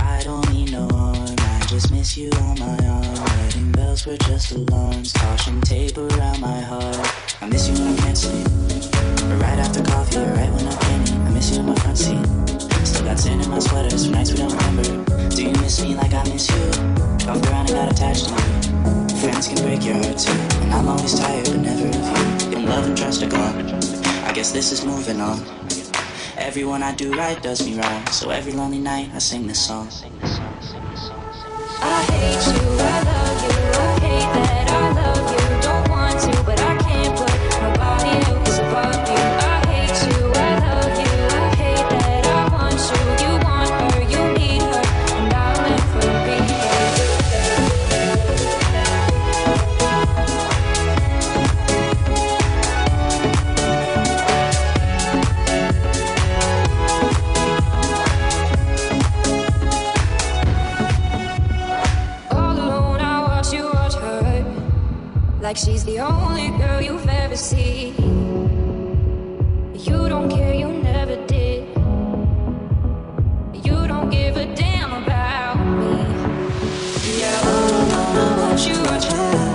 I don't need no harm, I just miss you on my arm. Wedding bells were just alarms, caution tape around my heart. I miss you when I can't sleep, right after coffee, right when I'm painting. I miss you in my front seat. Still got sand in my sweaters from nights we don't remember. Do you miss me like I miss you? Bumped around and got attached to you. Friends can break your heart too, and I'm always tired, but never of you. And love and trust are gone. I guess this is moving on. Everyone I do right does me wrong, so every lonely night I sing this song. I hate you, Like she's the only girl you've ever seen. You don't care, you never did. You don't give a damn about me. Yeah, I watch you watch her.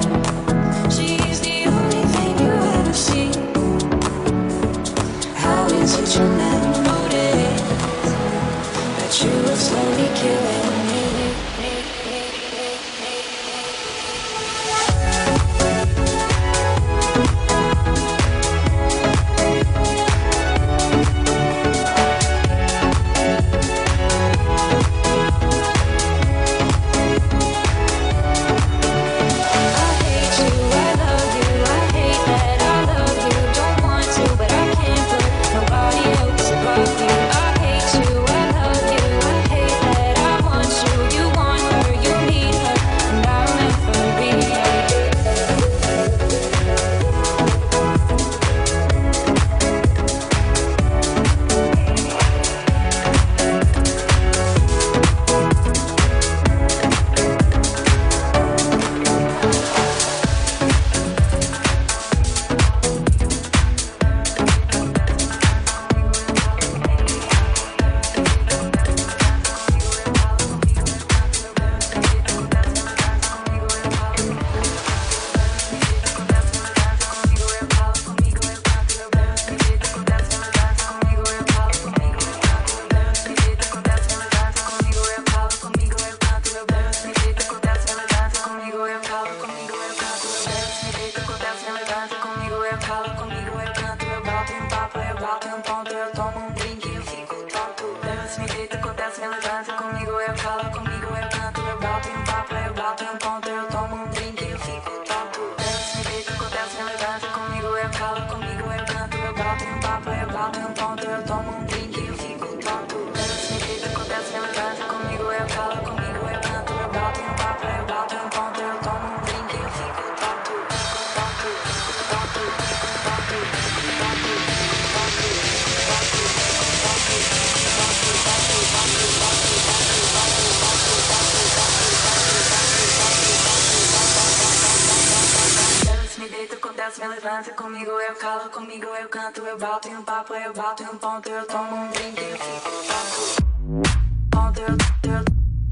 Me levanta comigo, eu calo comigo, eu canto, eu bato em um papo, eu bato em um ponto, eu tomo um drink, eu fico ponto, ponto, eu, eu,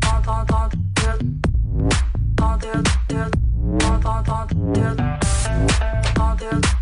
ponto, ponto, ponto, ponto, ponto, ponto, ponto, ponto,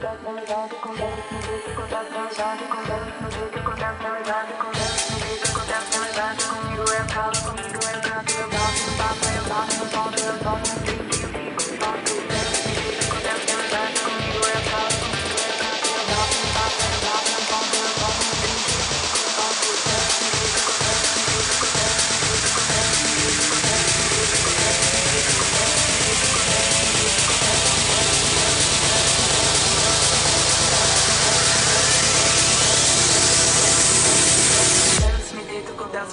Comigo é o caso, comigo é o caso, eu gosto do papo, eu gosto do sol, eu gosto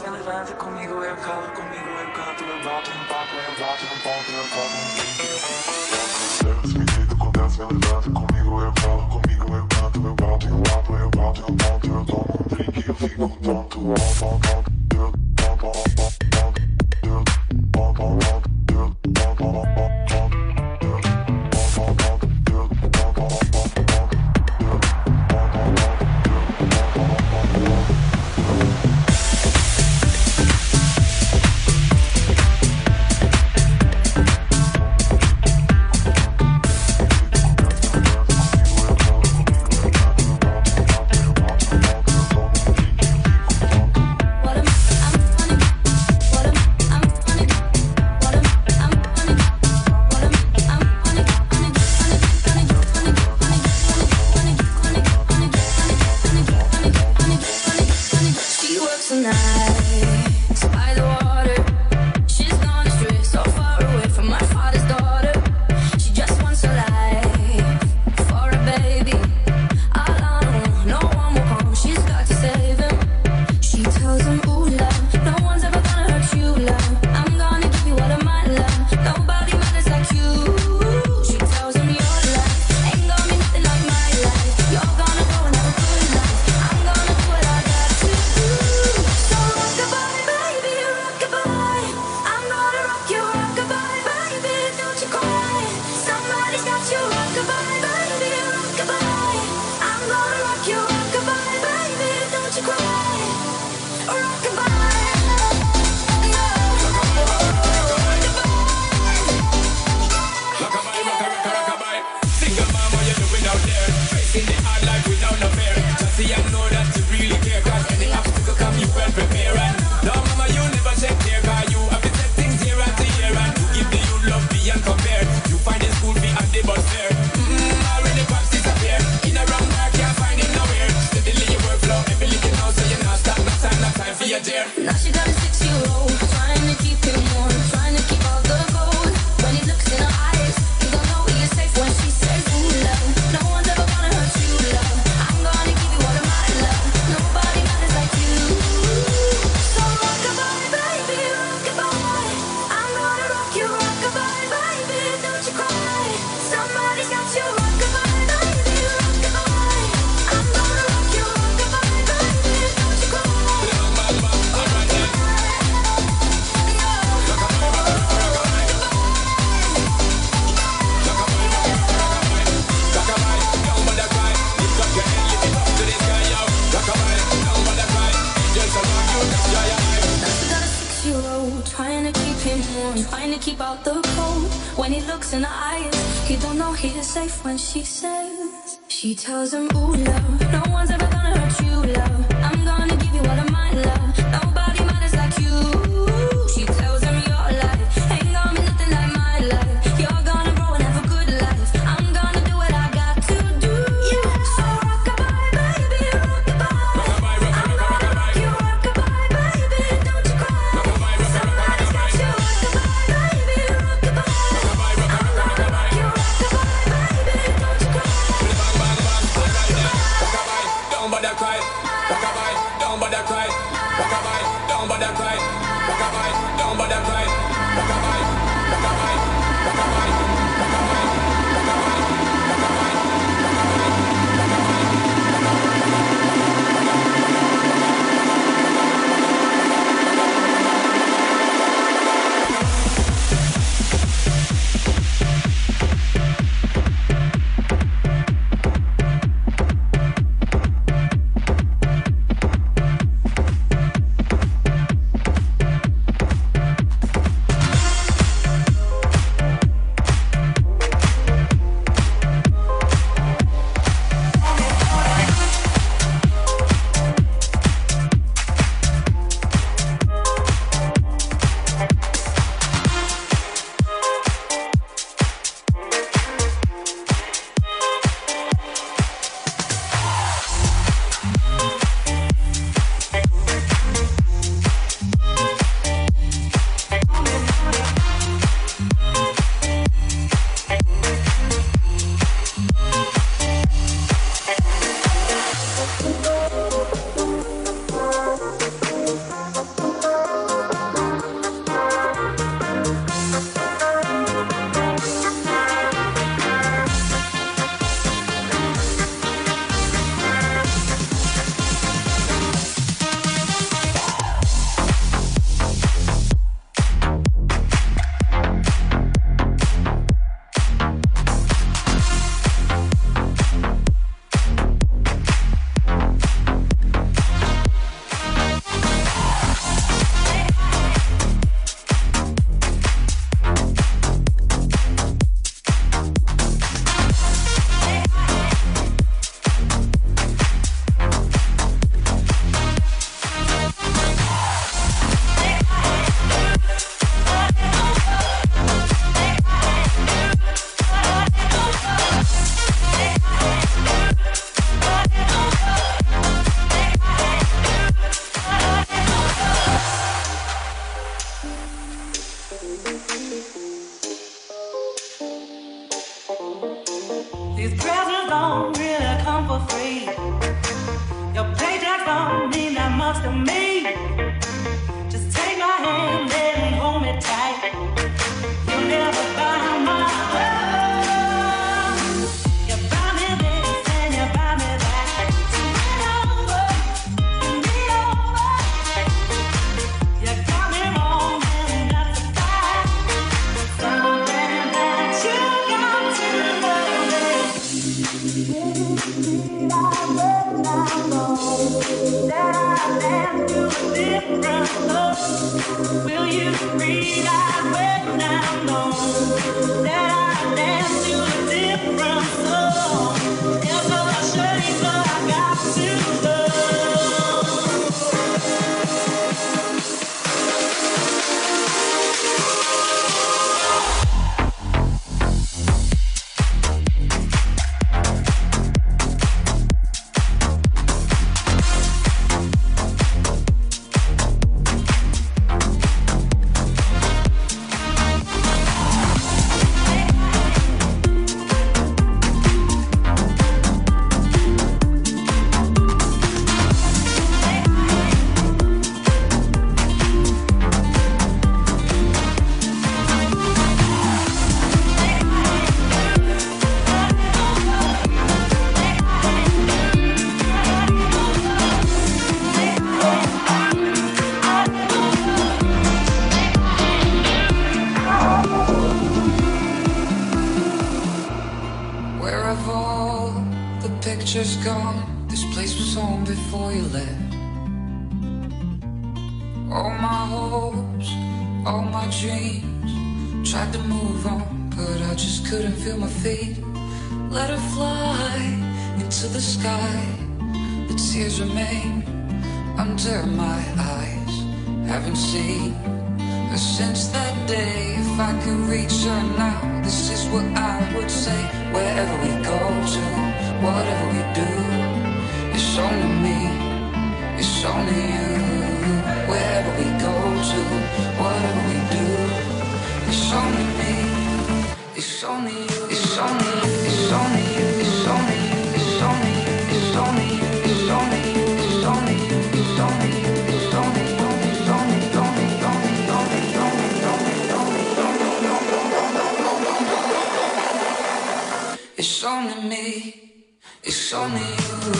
me levanta comigo, eu calo comigo, eu canto, eu bato no papo, eu bato ponto, eu tomo um me levanta comigo, eu comigo, eu canto, eu bato eu bato ponto, eu tomo um drink, eu fico tonto, ó, under my eyes haven't seen her since that day. If I could reach her now, this is what I would say. Wherever we go to, whatever we do, it's only me, it's only you. Wherever we go to, whatever we do, it's only me, it's only you, it's only, it's only. it's only you.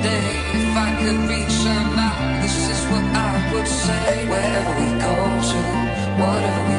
someday if I could reach them out. This is what I would say wherever we go to, whatever.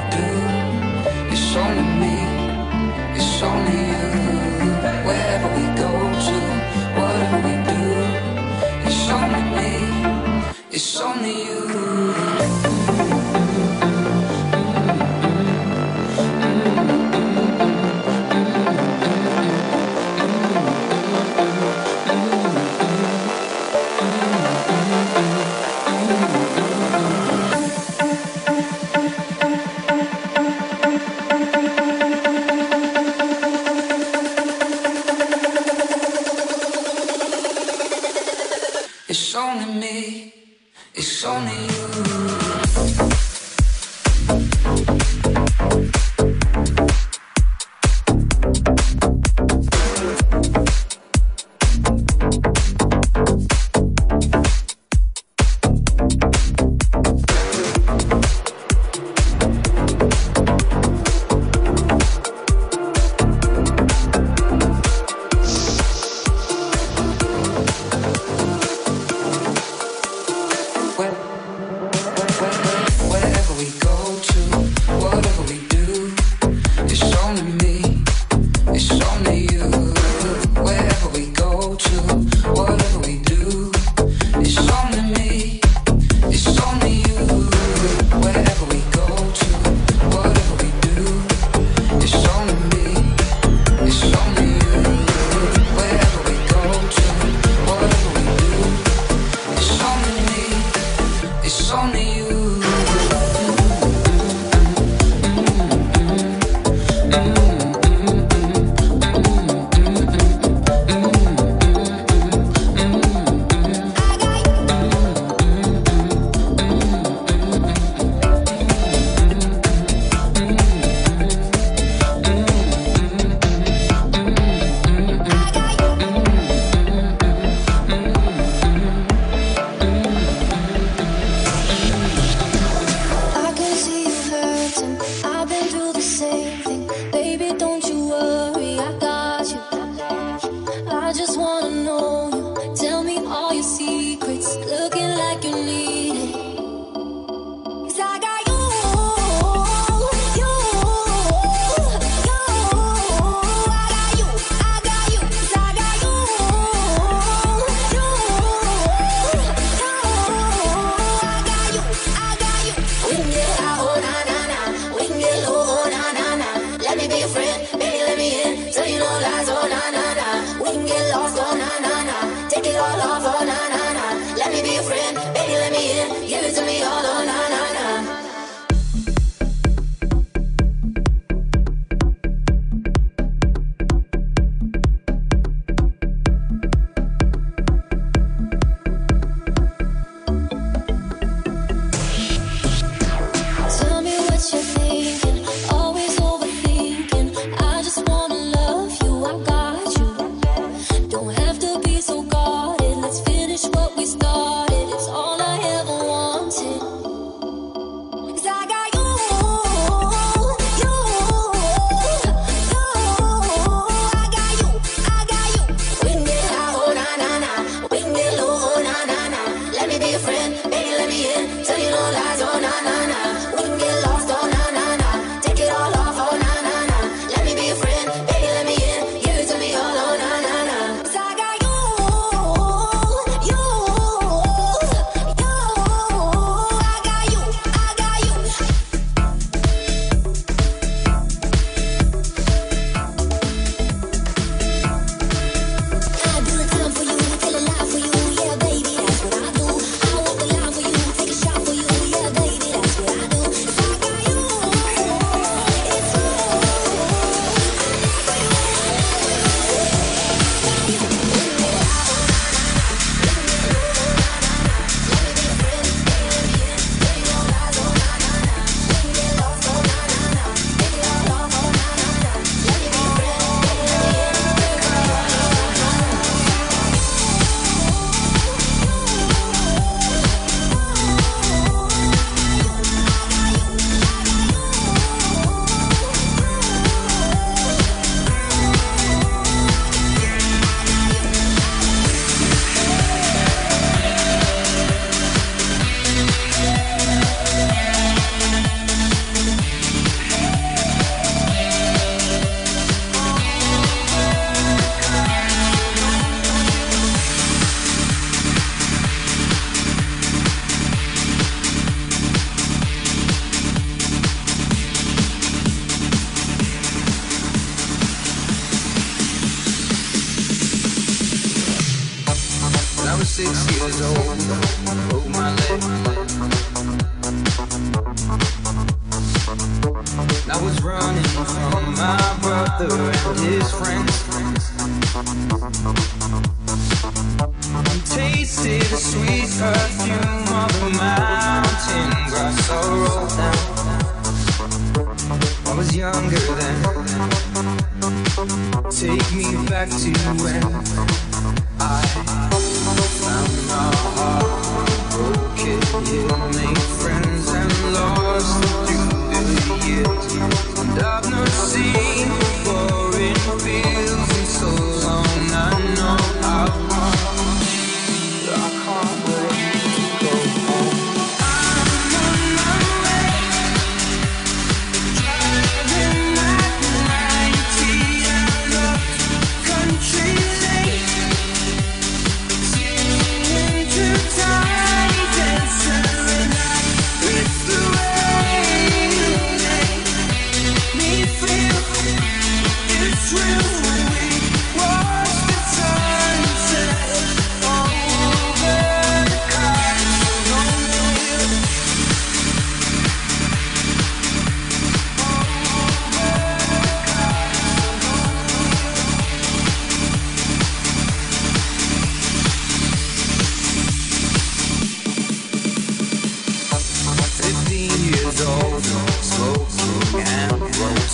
Baby, let me in, give it to me all or none.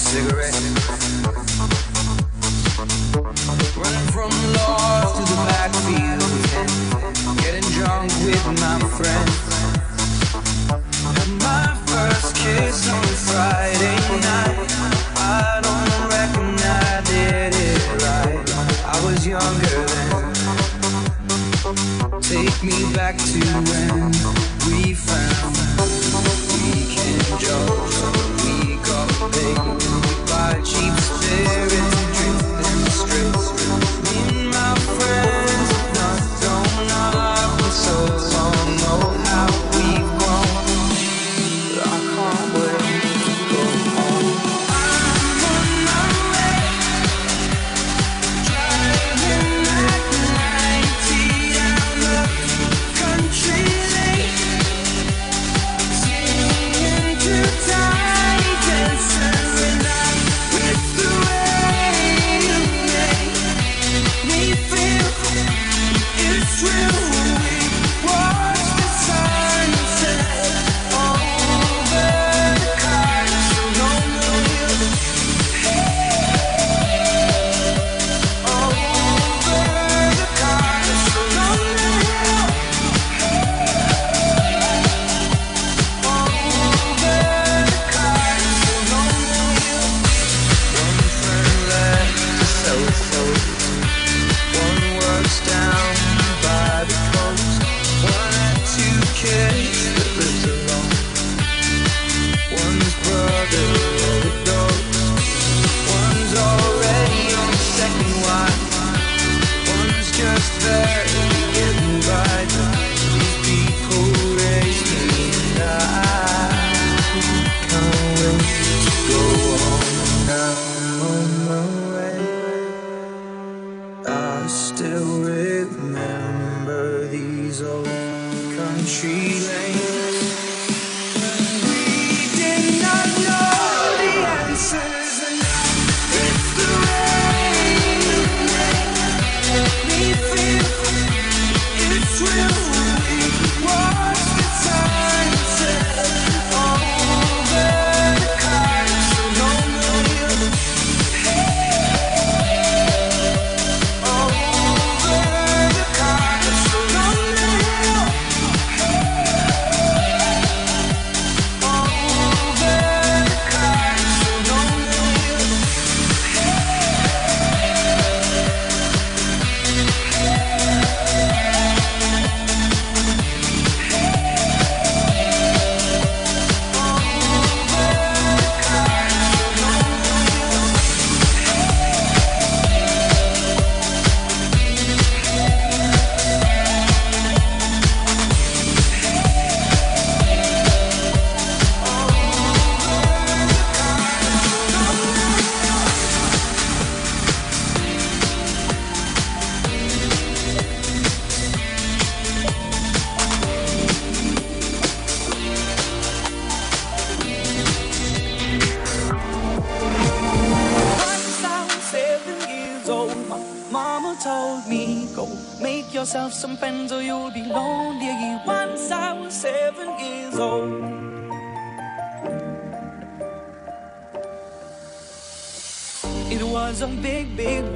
Cigarette.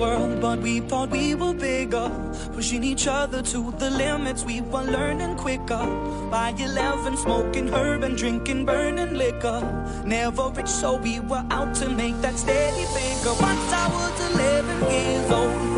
world, but we thought we were bigger. Pushing each other to the limits, we were learning quicker. By 11, smoking herb and drinking burning liquor. Never rich, so we were out to make that steady figure. Once I was 11 years old.